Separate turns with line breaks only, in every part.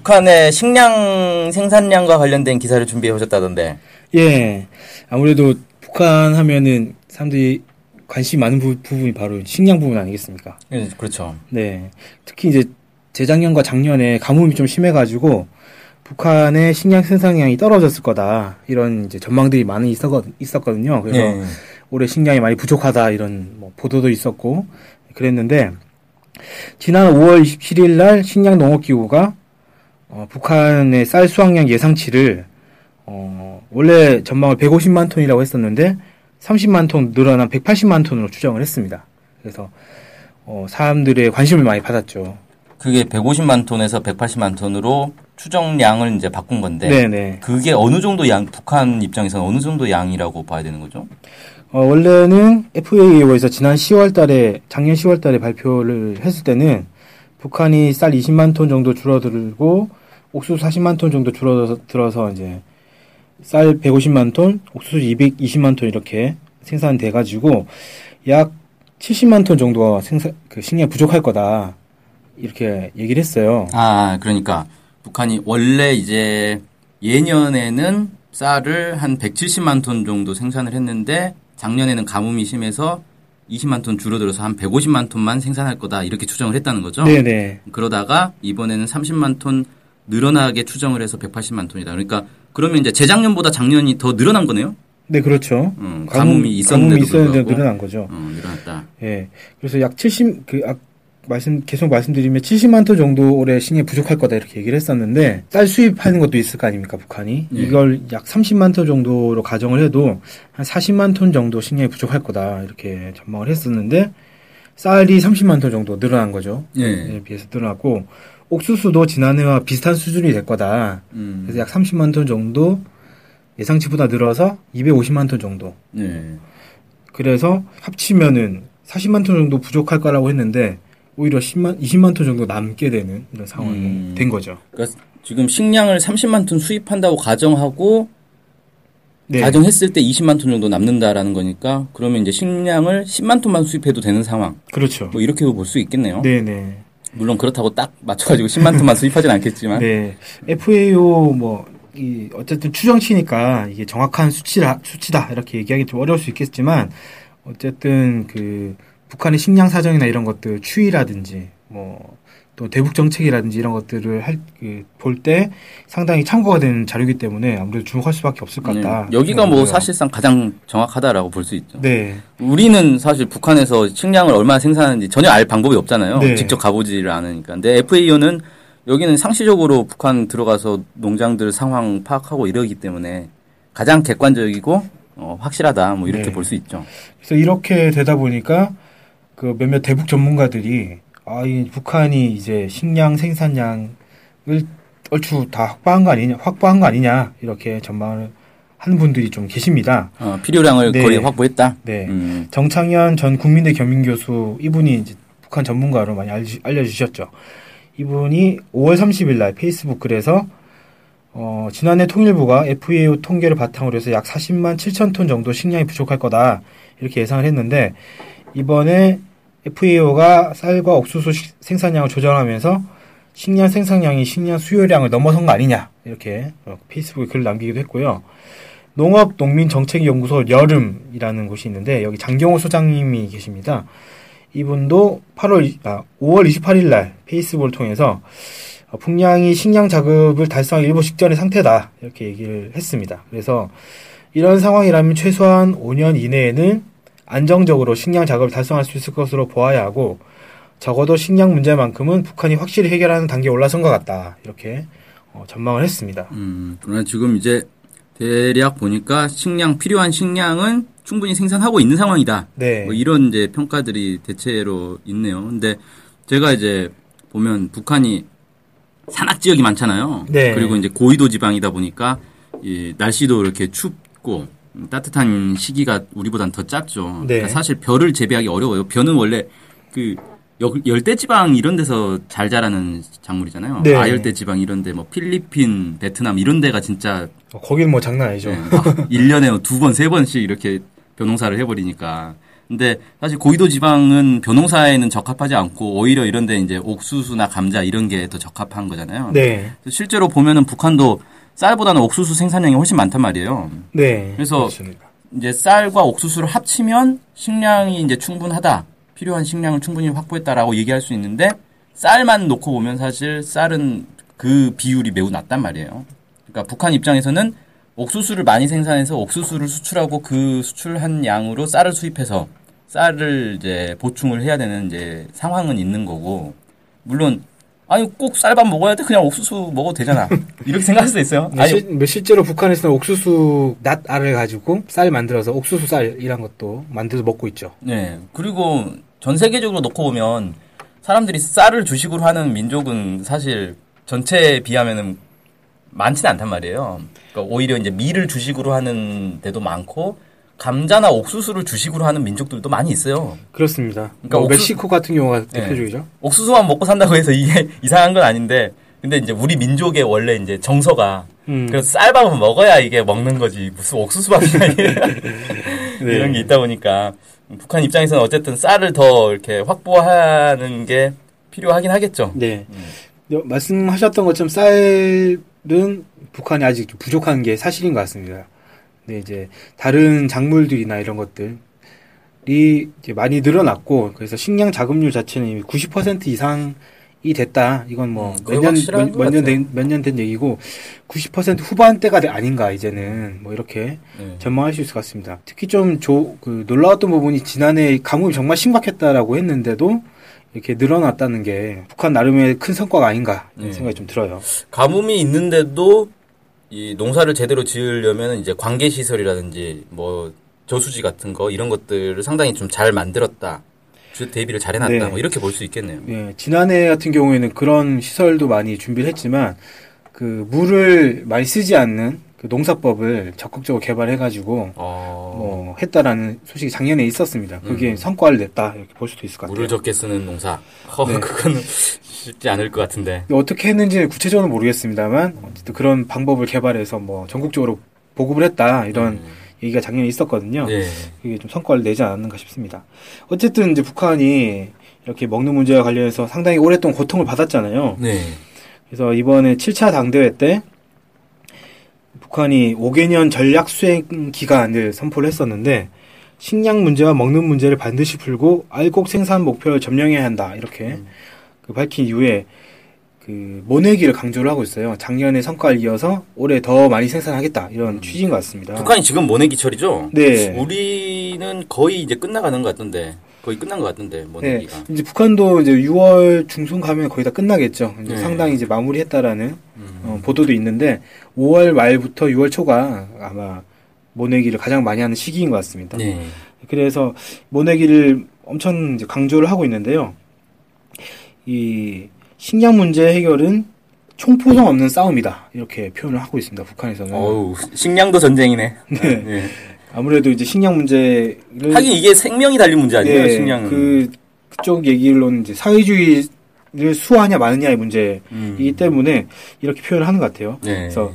북한의 식량 생산량과 관련된 기사를 준비해 오셨다던데.
예. 아무래도 북한 하면은 사람들이 관심이 많은 부, 분이 바로 식량 부분 아니겠습니까?
예, 그렇죠.
네. 특히 이제 재작년과 작년에 가뭄이 좀 심해가지고 북한의 식량 생산량이 떨어졌을 거다. 이런 이제 전망들이 많이 있었, 있었거든요. 그래서
예.
올해 식량이 많이 부족하다. 이런 뭐 보도도 있었고 그랬는데 지난 5월 27일 날 식량 농업기구가 어, 북한의 쌀 수확량 예상치를 어, 원래 전망을 150만 톤이라고 했었는데 30만 톤 늘어난 180만 톤으로 추정을 했습니다. 그래서 어, 사람들의 관심을 많이 받았죠.
그게 150만 톤에서 180만 톤으로 추정량을 이제 바꾼 건데.
네네.
그게 어느 정도 양, 북한 입장에서는 어느 정도 양이라고 봐야 되는 거죠?
어, 원래는 FAO에서 지난 10월 달에, 작년 10월 달에 발표를 했을 때는 북한이 쌀 20만 톤 정도 줄어들고 옥수수 40만 톤 정도 줄어들어서 이제 쌀 150만 톤, 옥수수 220만 톤 이렇게 생산돼 가지고 약 70만 톤 정도가 생산 그 식량 부족할 거다. 이렇게 얘기를 했어요.
아, 그러니까 북한이 원래 이제 예년에는 쌀을 한 170만 톤 정도 생산을 했는데 작년에는 가뭄이 심해서 20만 톤 줄어들어서 한 150만 톤만 생산할 거다 이렇게 추정을 했다는 거죠.
네, 네.
그러다가 이번에는 30만 톤 늘어나게 추정을 해서 180만 톤이다. 그러니까 그러면 이제 재작년보다 작년이 더 늘어난 거네요.
네, 그렇죠.
음, 가뭄 이 있었는데도
가뭄이 있었는데. 늘어난 거죠.
어, 늘어났다.
예. 그래서 약 70, 그, 아, 말씀, 계속 말씀드리면 70만 톤 정도 올해 식량이 부족할 거다 이렇게 얘기를 했었는데, 쌀 수입하는 것도 있을 거 아닙니까, 북한이?
예.
이걸 약 30만 톤 정도로 가정을 해도 한 40만 톤 정도 식량이 부족할 거다 이렇게 전망을 했었는데, 쌀이 30만 톤 정도 늘어난 거죠.
예.
에 비해서 늘어났고, 옥수수도 지난해와 비슷한 수준이 될 거다.
음.
그래서 약 30만 톤 정도 예상치보다 늘어서 250만 톤 정도.
네.
그래서 합치면은 40만 톤 정도 부족할 거라고 했는데 오히려 10만 20만 톤 정도 남게 되는 이런 상황이
음.
된 거죠.
그러니까 지금 식량을 30만 톤 수입한다고 가정하고
네.
가정했을 때 20만 톤 정도 남는다라는 거니까 그러면 이제 식량을 10만 톤만 수입해도 되는 상황.
그렇죠.
뭐 이렇게 볼 수 있겠네요.
네, 네.
물론 그렇다고 딱 맞춰가지고 10만 톤만 수입하진 않겠지만.
네. FAO 뭐 이 어쨌든 추정치니까 이게 정확한 수치라 수치다 이렇게 얘기하기 좀 어려울 수 있겠지만 어쨌든 그 북한의 식량 사정이나 이런 것들 추이라든지 뭐 또 대북 정책이라든지 이런 것들을 할볼 때 상당히 참고가 되는 자료이기 때문에 아무래도 주목할 수밖에 없을 것 같다.
네. 여기가 뭐. 사실상 가장 정확하다라고 볼 수 있죠.
네.
우리는 사실 북한에서 식량을 얼마나 생산하는지 전혀 알 방법이 없잖아요.
네.
직접 가보지를 않으니까. 근데 FAO는 여기는 상시적으로 북한 들어가서 농장들 상황 파악하고 이러기 때문에 가장 객관적이고 어, 확실하다 뭐 이렇게
네.
볼수 있죠.
그래서 이렇게 되다 보니까 그 몇몇 대북 전문가들이 아, 이 북한이 이제 식량 생산량을 얼추 다 확보한 거 아니냐, 확보한 거 아니냐 이렇게 전망을 하는 분들이 좀 계십니다.
어, 필요량을
네.
거의 확보했다.
네.
음,
정창현 전 국민대 겸임 교수 이분이 이제 북한 전문가로 많이 알려- 알려주셨죠. 이분이 5월 30일 날 페이스북 글에서 어, 지난해 통일부가 FAO 통계를 바탕으로 해서 약 40만 7천 톤 정도 식량이 부족할 거다 이렇게 예상을 했는데 이번에 FAO가 쌀과 옥수수 식- 생산량을 조정하면서 식량 생산량이 식량 수요량을 넘어선 거 아니냐 이렇게 어, 페이스북에 글을 남기기도 했고요. 농업농민정책연구소 여름이라는 곳이 있는데 여기 장경호 소장님이 계십니다. 이분도 8월 아, 5월 28일 날 페이스북을 통해서 어, 풍량이 식량 자급을 달성하기 일부 직전의 상태다 이렇게 얘기를 했습니다. 그래서 이런 상황이라면 최소한 5년 이내에는 안정적으로 식량 자급을 달성할 수 있을 것으로 보아야 하고 적어도 식량 문제만큼은 북한이 확실히 해결하는 단계에 올라선 것 같다 이렇게 어, 전망을 했습니다.
음, 그러나 지금 이제 대략 보니까 식량 필요한 식량은 충분히 생산하고 있는 상황이다.
네.
뭐 이런 이제 평가들이 대체로 있네요. 근데 제가 이제 보면 북한이 산악 지역이 많잖아요.
네.
그리고 이제 고위도 지방이다 보니까 이 날씨도 이렇게 춥고 음, 따뜻한 시기가 우리보단 더 짧죠.
네.
그러니까 사실 벼를 재배하기 어려워요. 벼는 원래 그 여- 열대 지방 이런 데서 잘 자라는 작물이잖아요.
네.
아열대 지방 이런 데 뭐 필리핀, 베트남 이런 데가 진짜
어, 거기는 뭐 장난 아니죠.
네, 막 1년에 두 번, 세 번씩 이렇게 벼농사를 해 버리니까. 근데 사실 고위도 지방은 벼농사에는 적합하지 않고 오히려 이런 데 이제 옥수수나 감자 이런 게 더 적합한 거잖아요.
네.
실제로 보면은 북한도 쌀보다는 옥수수 생산량이 훨씬 많단 말이에요.
네.
그래서
그렇습니다.
이제 쌀과 옥수수를 합치면 식량이 이제 충분하다. 필요한 식량을 충분히 확보했다라고 얘기할 수 있는데 쌀만 놓고 보면 사실 쌀은 그 비율이 매우 낮단 말이에요. 그러니까 북한 입장에서는 옥수수를 많이 생산해서 옥수수를 수출하고 그 수출한 양으로 쌀을 수입해서 쌀을 이제 보충을 해야 되는 이제 상황은 있는 거고 물론 아니 꼭 쌀밥 먹어야 돼 그냥 옥수수 먹어도 되잖아 이렇게 생각할 수도 있어요.
네,
아니
실, 뭐 실제로 북한에서는 옥수수 낫 알을 가지고 쌀 만들어서 옥수수 쌀이란 것도 만들어서 먹고 있죠.
네. 그리고 전 세계적으로 놓고 보면 사람들이 쌀을 주식으로 하는 민족은 사실 전체에 비하면은 많지는 않단 말이에요. 그러니까 오히려 이제 밀을 주식으로 하는 데도 많고 감자나 옥수수를 주식으로 하는 민족들도 많이 있어요.
그렇습니다.
그러니까
뭐
옥수-
멕시코 같은 경우가
네.
대표적이죠.
옥수수만 먹고 산다고 해서 이게 이상한 건 아닌데 근데 이제 우리 민족의 원래 이제 정서가
음.
그래서 쌀밥은 먹어야 이게 먹는 거지 무슨 옥수수밥이야
네.
이런 게 있다 보니까 북한 입장에서는 어쨌든 쌀을 더 이렇게 확보하는 게 필요하긴 하겠죠.
네.
음.
여- 말씀하셨던 것처럼 쌀은 북한이 아직 좀 부족한 게 사실인 것 같습니다. 네, 이제 다른 작물들이나 이런 것들이 이제 많이 늘어났고 그래서 식량 자급률 자체는 이미 90% 이상이 됐다. 이건 뭐
음, 거의
몇년
확실한
것몇년
같아요.
된몇년된 얘기고 90% 후반대가 돼- 아닌가 이제는 뭐 이렇게
네.
전망할 수 있을 것 같습니다. 특히 좀 조, 그 놀라웠던 부분이 지난해 가뭄이 정말 심각했다라고 했는데도 이렇게 늘어났다는 게 북한 나름의 큰 성과가 아닌가
네.
생각이 좀 들어요.
가뭄이 있는데도 이 농사를 제대로 지으려면 이제 관계 시설이라든지 뭐 저수지 같은 거 이런 것들을 상당히 좀 잘 만들었다. 주 대비를 잘 해놨다.
네.
뭐 이렇게 볼 수 있겠네요.
예, 지난해 같은 경우에는 그런 시설도 많이 준비를 했지만 그 물을 많이 쓰지 않는 그 농사법을 적극적으로 개발해가지고
어,
뭐 했다라는 소식이 작년에 있었습니다. 그게
음.
성과를 냈다 이렇게 볼 수도 있을 것 같아요.
물을 적게 쓰는 농사. 어,
네.
그거는 쉽지 않을 것 같은데.
어떻게 했는지는 구체적으로 모르겠습니다만 어쨌든 그런 방법을 개발해서 뭐 전국적으로 보급을 했다 이런
음.
얘기가 작년에 있었거든요.
네.
그게 좀 성과를 내지 않았는가 싶습니다. 어쨌든 이제 북한이 이렇게 먹는 문제와 관련해서 상당히 오랫동안 고통을 받았잖아요.
네.
그래서 이번에 7차 당대회 때 북한이 5개년 전략 수행 기간을 선포를 했었는데 식량 문제와 먹는 문제를 반드시 풀고 알곡 생산 목표를 점령해야 한다 이렇게 그 밝힌 이후에 그 모내기를 강조를 하고 있어요. 작년의 성과를 이어서 올해 더 많이 생산하겠다 이런 취지인 것 같습니다.
북한이 지금 모내기철이죠?
네.
우리는 거의 이제 끝나가는 것 같던데. 거의 끝난 것 같던데,
네,
모내기가.
이제 북한도 이제 6월 중순 가면 거의 다 끝나겠죠. 이제
네.
상당히 이제 마무리했다라는
음.
어, 보도도 있는데 5월 말부터 6월 초가 아마 모내기를 가장 많이 하는 시기인 것 같습니다.
네.
그래서 모내기를 엄청 이제 강조를 하고 있는데요. 이 식량 문제 해결은 총포성 없는 싸움이다 이렇게 표현을 하고 있습니다. 북한에서는
어우, 식량도 전쟁이네.
네.
네.
아무래도 이제 식량 문제를
하긴 이게 생명이 달린 문제 아니에요,
예,
식량은.
그 그쪽 얘기로는 이제 사회주의를 수호하냐 마느냐의 문제이기
음.
때문에 이렇게 표현을 하는 것 같아요.
네.
그래서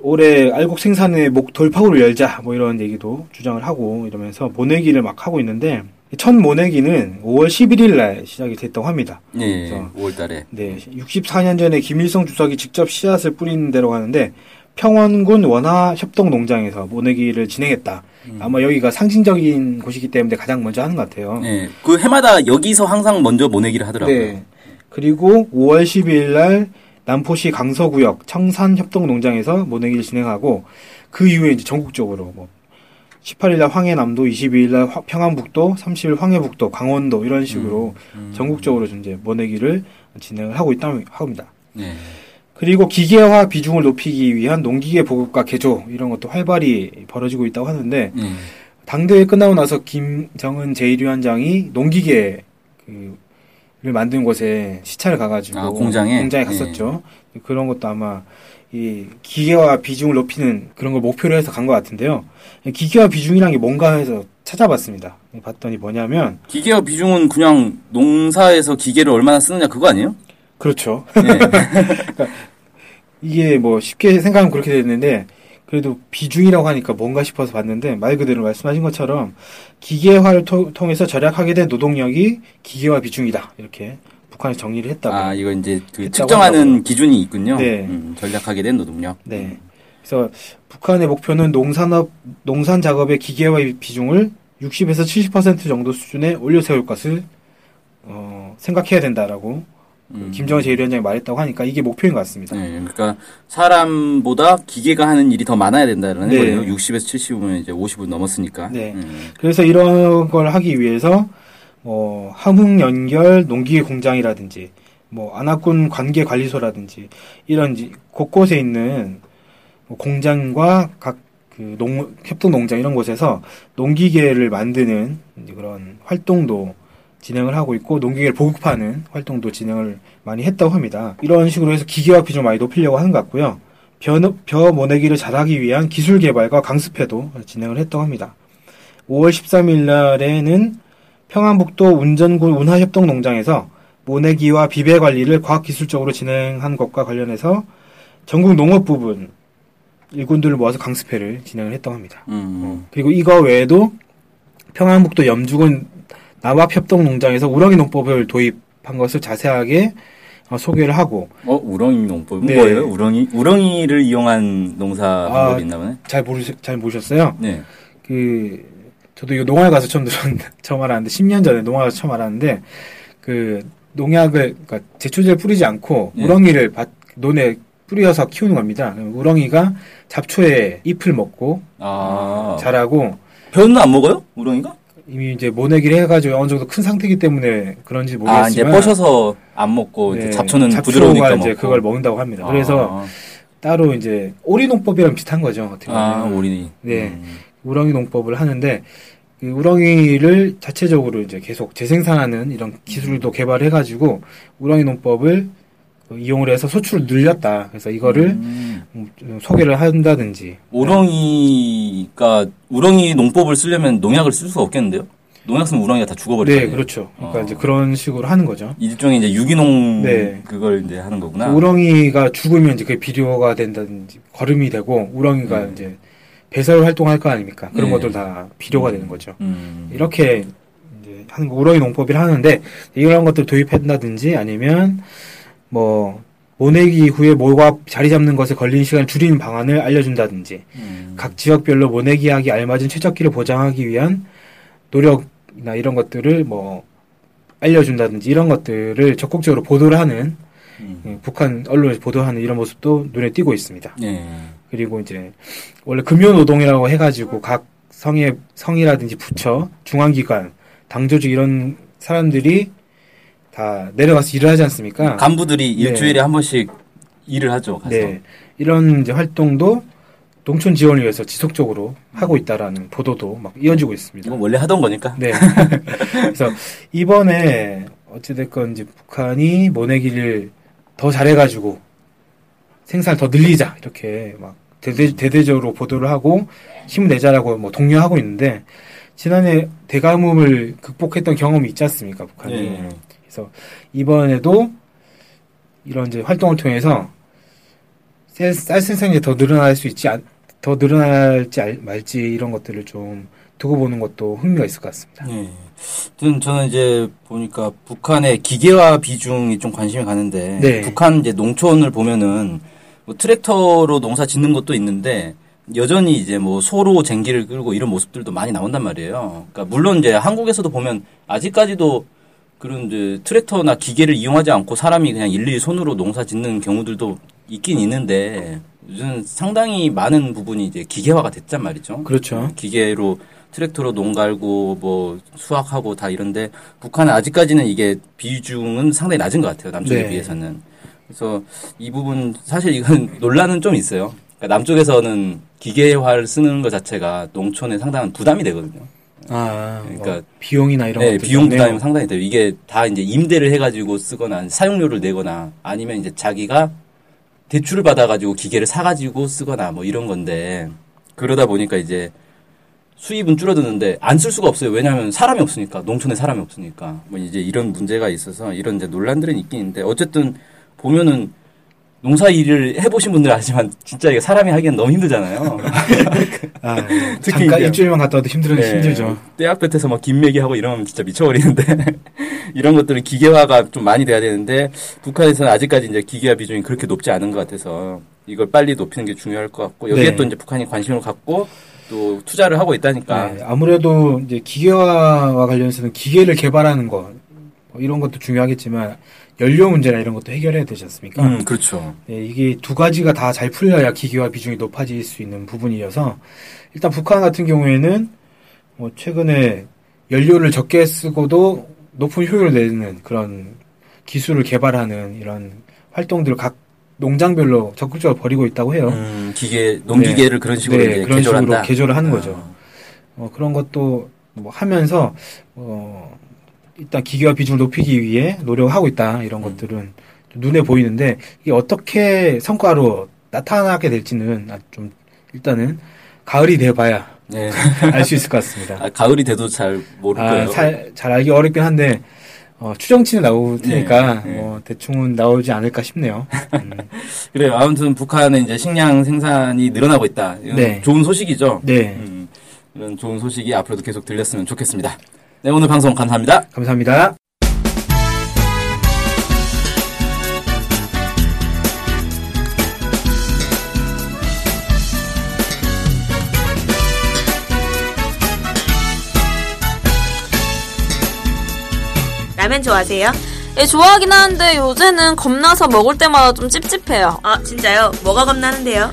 올해 알곡 생산의 목 돌파구를 열자 뭐 이런 얘기도 주장을 하고 이러면서 모내기를 막 하고 있는데 첫 모내기는 5월 11일 날 시작이 됐다고 합니다.
네,
그래서
5월 달에.
네, 64년 전에 김일성 주석이 직접 씨앗을 뿌리는 데로 가는데 평원군 원화협동농장에서 모내기를 진행했다.
음.
아마 여기가 상징적인 곳이기 때문에 가장 먼저 하는 것 같아요.
네. 그 해마다 여기서 항상 먼저 모내기를 하더라고요.
네. 그리고 5월 12일 날 남포시 강서구역 청산협동농장에서 모내기를 진행하고 그 이후에 이제 전국적으로 뭐 18일 날 황해남도, 22일 날 화- 평안북도, 30일 황해북도, 강원도 이런 식으로
음.
전국적으로 좀 이제 모내기를 진행을 하고 있다고 합니다.
네.
그리고 기계화 비중을 높이기 위한 농기계 보급과 개조 이런 것도 활발히 벌어지고 있다고 하는데
네.
당대회 끝나고 나서 김정은 제1위원장이 농기계 그 만든 곳에 시차를 가가지고
아, 공장에?
공장에 갔었죠. 그런 것도 아마 이 기계화 비중을 높이는 그런 걸 목표로 해서 간 것 같은데요. 기계화 비중이란 게 뭔가 해서 찾아봤습니다. 봤더니 뭐냐면
기계와 비중은 그냥 농사에서 기계를 얼마나 쓰느냐 그거 아니에요?
그렇죠.
네.
이게 뭐 쉽게 생각하면 그렇게 되는데 그래도 비중이라고 하니까 뭔가 싶어서 봤는데 말 그대로 말씀하신 것처럼 기계화를 토- 통해서 절약하게 된 노동력이 기계화 비중이다 이렇게 북한이 정리를 했다고.
아, 이거 이제 그 측정하는
하더라고요.
기준이 있군요.
네.
음, 전략하게 된 노동력.
네. 그래서 북한의 목표는 농산업 농산 작업의 기계화 비중을 60에서 70% 정도 수준에 올려 세울 것을 어, 생각해야 된다라고
음.
김정은 제1위원장이 말했다고 하니까 이게 목표인 것 같습니다.
네, 그러니까 사람보다 기계가 하는 일이 더 많아야 된다는
네.
거예요. 60에서 70이면 이제 50은 넘었으니까.
네.
음.
그래서 이런 걸 하기 위해서 뭐 함흥 연결 농기계 공장이라든지 뭐 안압군 관계 관리소라든지 이런 지- 곳곳에 있는 뭐 공장과 각 그 농 협동 농장 이런 곳에서 농기계를 만드는 이제 그런 활동도 진행을 하고 있고 농기계를 보급하는 활동도 진행을 많이 했다고 합니다. 이런 식으로 해서 기계화 비중 많이 높이려고 하는 것 같고요. 벼, 벼 모내기를 잘하기 위한 기술 개발과 강습회도 진행을 했다고 합니다. 5월 13일 날에는 평안북도 운전군 운하협동농장에서 모내기와 비배 관리를 과학기술적으로 진행한 것과 관련해서 전국 농업 부분 일꾼들을 모아서 강습회를 진행을 했다고 합니다.
음.
그리고 이거 외에도 평안북도 염주군 남합협동농장에서 우렁이 농법을 도입한 것을 자세하게 어, 소개를 하고
어, 우렁이 농법.
네.
뭐예요? 우렁이? 우렁이를 이용한 농사
아.
방법이 있나 보네?
잘 모르 잘 모르셨어요?
네.
그 저도 이거 농활 가서 처음 들었는데 처음 알았는데 10년 전에 농활 가서 처음 알았는데 그 농약을 그러니까 제초제를 뿌리지 않고
예.
우렁이를 밭 논에 뿌려서 키우는 겁니다. 우렁이가 잡초에 잎을 먹고
아.
자라고
벼는 안 먹어요? 우렁이가?
이미 이제 모내기를 해가지고 어느 정도 큰 상태이기 때문에 그런지
아, 이제
모르겠지만
뻗셔서 안 먹고 이제
네,
잡초는 부드러우니까
이제
먹고.
그걸 먹는다고 합니다.
아.
그래서 따로 이제 오리 농법이랑 비슷한 거죠. 어떻게 보면.
아, 오리.
네.
음.
우렁이 농법을 하는데 그 우렁이를 자체적으로 이제 계속 재생산하는 이런 기술도 개발해 가지고 우렁이 농법을 그 이용을 해서 소출을 늘렸다. 그래서 이거를
음.
음, 좀 소개를 한다든지.
우렁이가 우렁이 농법을 쓰려면 농약을 쓸 수가 없겠는데요? 농약 쓰면 우렁이가 다 죽어버리죠.
네, 그렇죠. 그러니까
어.
이제 그런 식으로 하는 거죠.
일종의 이제 유기농
네.
그걸 이제 하는 거구나.
우렁이가 죽으면 이제 그게 비료가 된다든지 거름이 되고 우렁이가
음.
이제 배설 활동할 거 아닙니까? 그런
네.
것들 다 비료가 되는 거죠.
음.
이렇게 이제 하는 거 우렁이 농법이라 하는데 이런 것들 도입한다든지 아니면 뭐 모내기 후에 모가 자리 잡는 것에 걸리는 시간을 줄이는 방안을 알려준다든지
음.
각 지역별로 모내기하기 알맞은 최적기를 보장하기 위한 노력이나 이런 것들을 뭐 알려준다든지 이런 것들을 적극적으로 보도를 하는
음.
예, 북한 언론에서 보도하는 이런 모습도 눈에 띄고 있습니다.
네.
그리고 이제 원래 금요노동이라고 해가지고 각 성의 성이라든지 부처, 중앙기관, 당조직 이런 사람들이 다 내려가서 일을 하지 않습니까?
간부들이
네.
일주일에 한 번씩 일을 하죠. 가서.
네, 이런 이제 활동도 농촌 지원을 위해서 지속적으로 하고 있다라는 보도도 막 이어지고 있습니다.
이건 원래 하던 거니까.
네. 그래서 이번에 어찌됐건 이제 북한이 모내기를 더 잘해가지고 생산을 더 늘리자 이렇게 막 대대, 대대적으로 보도를 하고 힘을 내자라고 뭐 독려하고 있는데 지난해 대가뭄을 극복했던 경험이 있지 않습니까 북한이
네.
그래서 이번에도 이런 이제 활동을 통해서 쌀, 쌀 생산이 더 늘어날 수 있지 않- 더 늘어날지 알- 말지 이런 것들을 좀 두고 보는 것도 흥미가 있을 것 같습니다.
네. 저는, 저는 이제 보니까 북한의 기계화 비중이 좀 관심이 가는데
네.
북한 이제 농촌을 보면은 뭐 트랙터로 농사 짓는 것도 있는데 여전히 이제 뭐 소로 쟁기를 끌고 이런 모습들도 많이 나온단 말이에요. 그러니까 물론 이제 한국에서도 보면 아직까지도 그런 이제 트랙터나 기계를 이용하지 않고 사람이 그냥 일일이 손으로 농사 짓는 경우들도 있긴 있는데 요즘 상당히 많은 부분이 이제 기계화가 됐단 말이죠.
그렇죠.
기계로 트랙터로 농 갈고 뭐 수확하고 다 이런데 북한은 아직까지는 이게 비중은 상당히 낮은 것 같아요 남쪽에
네.
비해서는 그래서 이 부분 사실 이건 논란은 좀 있어요 그러니까 남쪽에서는 기계화를 쓰는 것 자체가 농촌에 상당한 부담이 되거든요
아, 뭐
그러니까
비용이나 이런
네,
것들
비용 부담이 상당히 돼요. 이게 다 이제 임대를 해가지고 쓰거나 사용료를 내거나 아니면 이제 자기가 대출을 받아가지고 기계를 사가지고 쓰거나 뭐 이런 건데 그러다 보니까 이제 수입은 줄어드는데 안 쓸 수가 없어요. 왜냐하면 사람이 없으니까 농촌에 사람이 없으니까 뭐 이제 이런 문제가 있어서 이런 이제 논란들은 있긴 있는데 어쨌든 보면은 농사 일을 해보신 분들 아시지만 진짜 이게 사람이 하기엔 너무 힘들잖아요.
아,
특히
잠깐
이제-
일주일만 갔다 와도 힘들어
네,
힘들죠.
떼약볕에서 막 김매기 하고 이러면 진짜 미쳐버리는데 이런 것들은 기계화가 좀 많이 돼야 되는데 북한에서는 아직까지 이제 기계화 비중이 그렇게 높지 않은 것 같아서 이걸 빨리 높이는 게 중요할 것 같고 여기에
네.
또 이제 북한이 관심을 갖고 또 투자를 하고 있다니까
네, 아무래도 이제 기계화와 관련해서는 기계를 개발하는 거, 뭐 이런 것도 중요하겠지만, 연료 문제나 이런 것도 해결해야 되지 않습니까?
음 그렇죠
네, 이게 두 가지가 다 잘 풀려야 기계화 비중이 높아질 수 있는 부분이어서, 일단 북한 같은 경우에는, 뭐, 최근에 연료를 적게 쓰고도 높은 효율을 내는 그런 기술을 개발하는 이런 활동들을 각 농장별로 적극적으로 벌이고 있다고 해요.
음, 기계 농기계를 그런 식으로
네, 그런
개조한다
식으로 개조를 하는
어.
거죠. 어, 그런 것도 뭐 하면서 어, 일단 기계화 비중을 높이기 위해 노력하고 있다 이런
음.
것들은 좀 눈에 보이는데 이게 어떻게 성과로 나타나게 될지는 아, 좀 일단은 가을이 돼봐야
네.
알 수 있을 것 같습니다.
아, 가을이 돼도 잘 모를
아,
거예요
잘, 잘 알기 어렵긴 한데 어, 추정치는 나올 테니까
네, 네.
뭐 대충은 나오지 않을까 싶네요. 음,
그래요 아무튼 북한은 이제 식량 생산이 늘어나고 있다
네.
좋은 소식이죠
네,
음, 이런 좋은 소식이 앞으로도 계속 들렸으면 좋겠습니다 네 오늘 방송 감사합니다
감사합니다.
라면 좋아하세요?
예, 좋아하긴 하는데 요새는 겁나서 먹을 때마다 좀 찝찝해요.
아 진짜요? 뭐가 겁나는데요?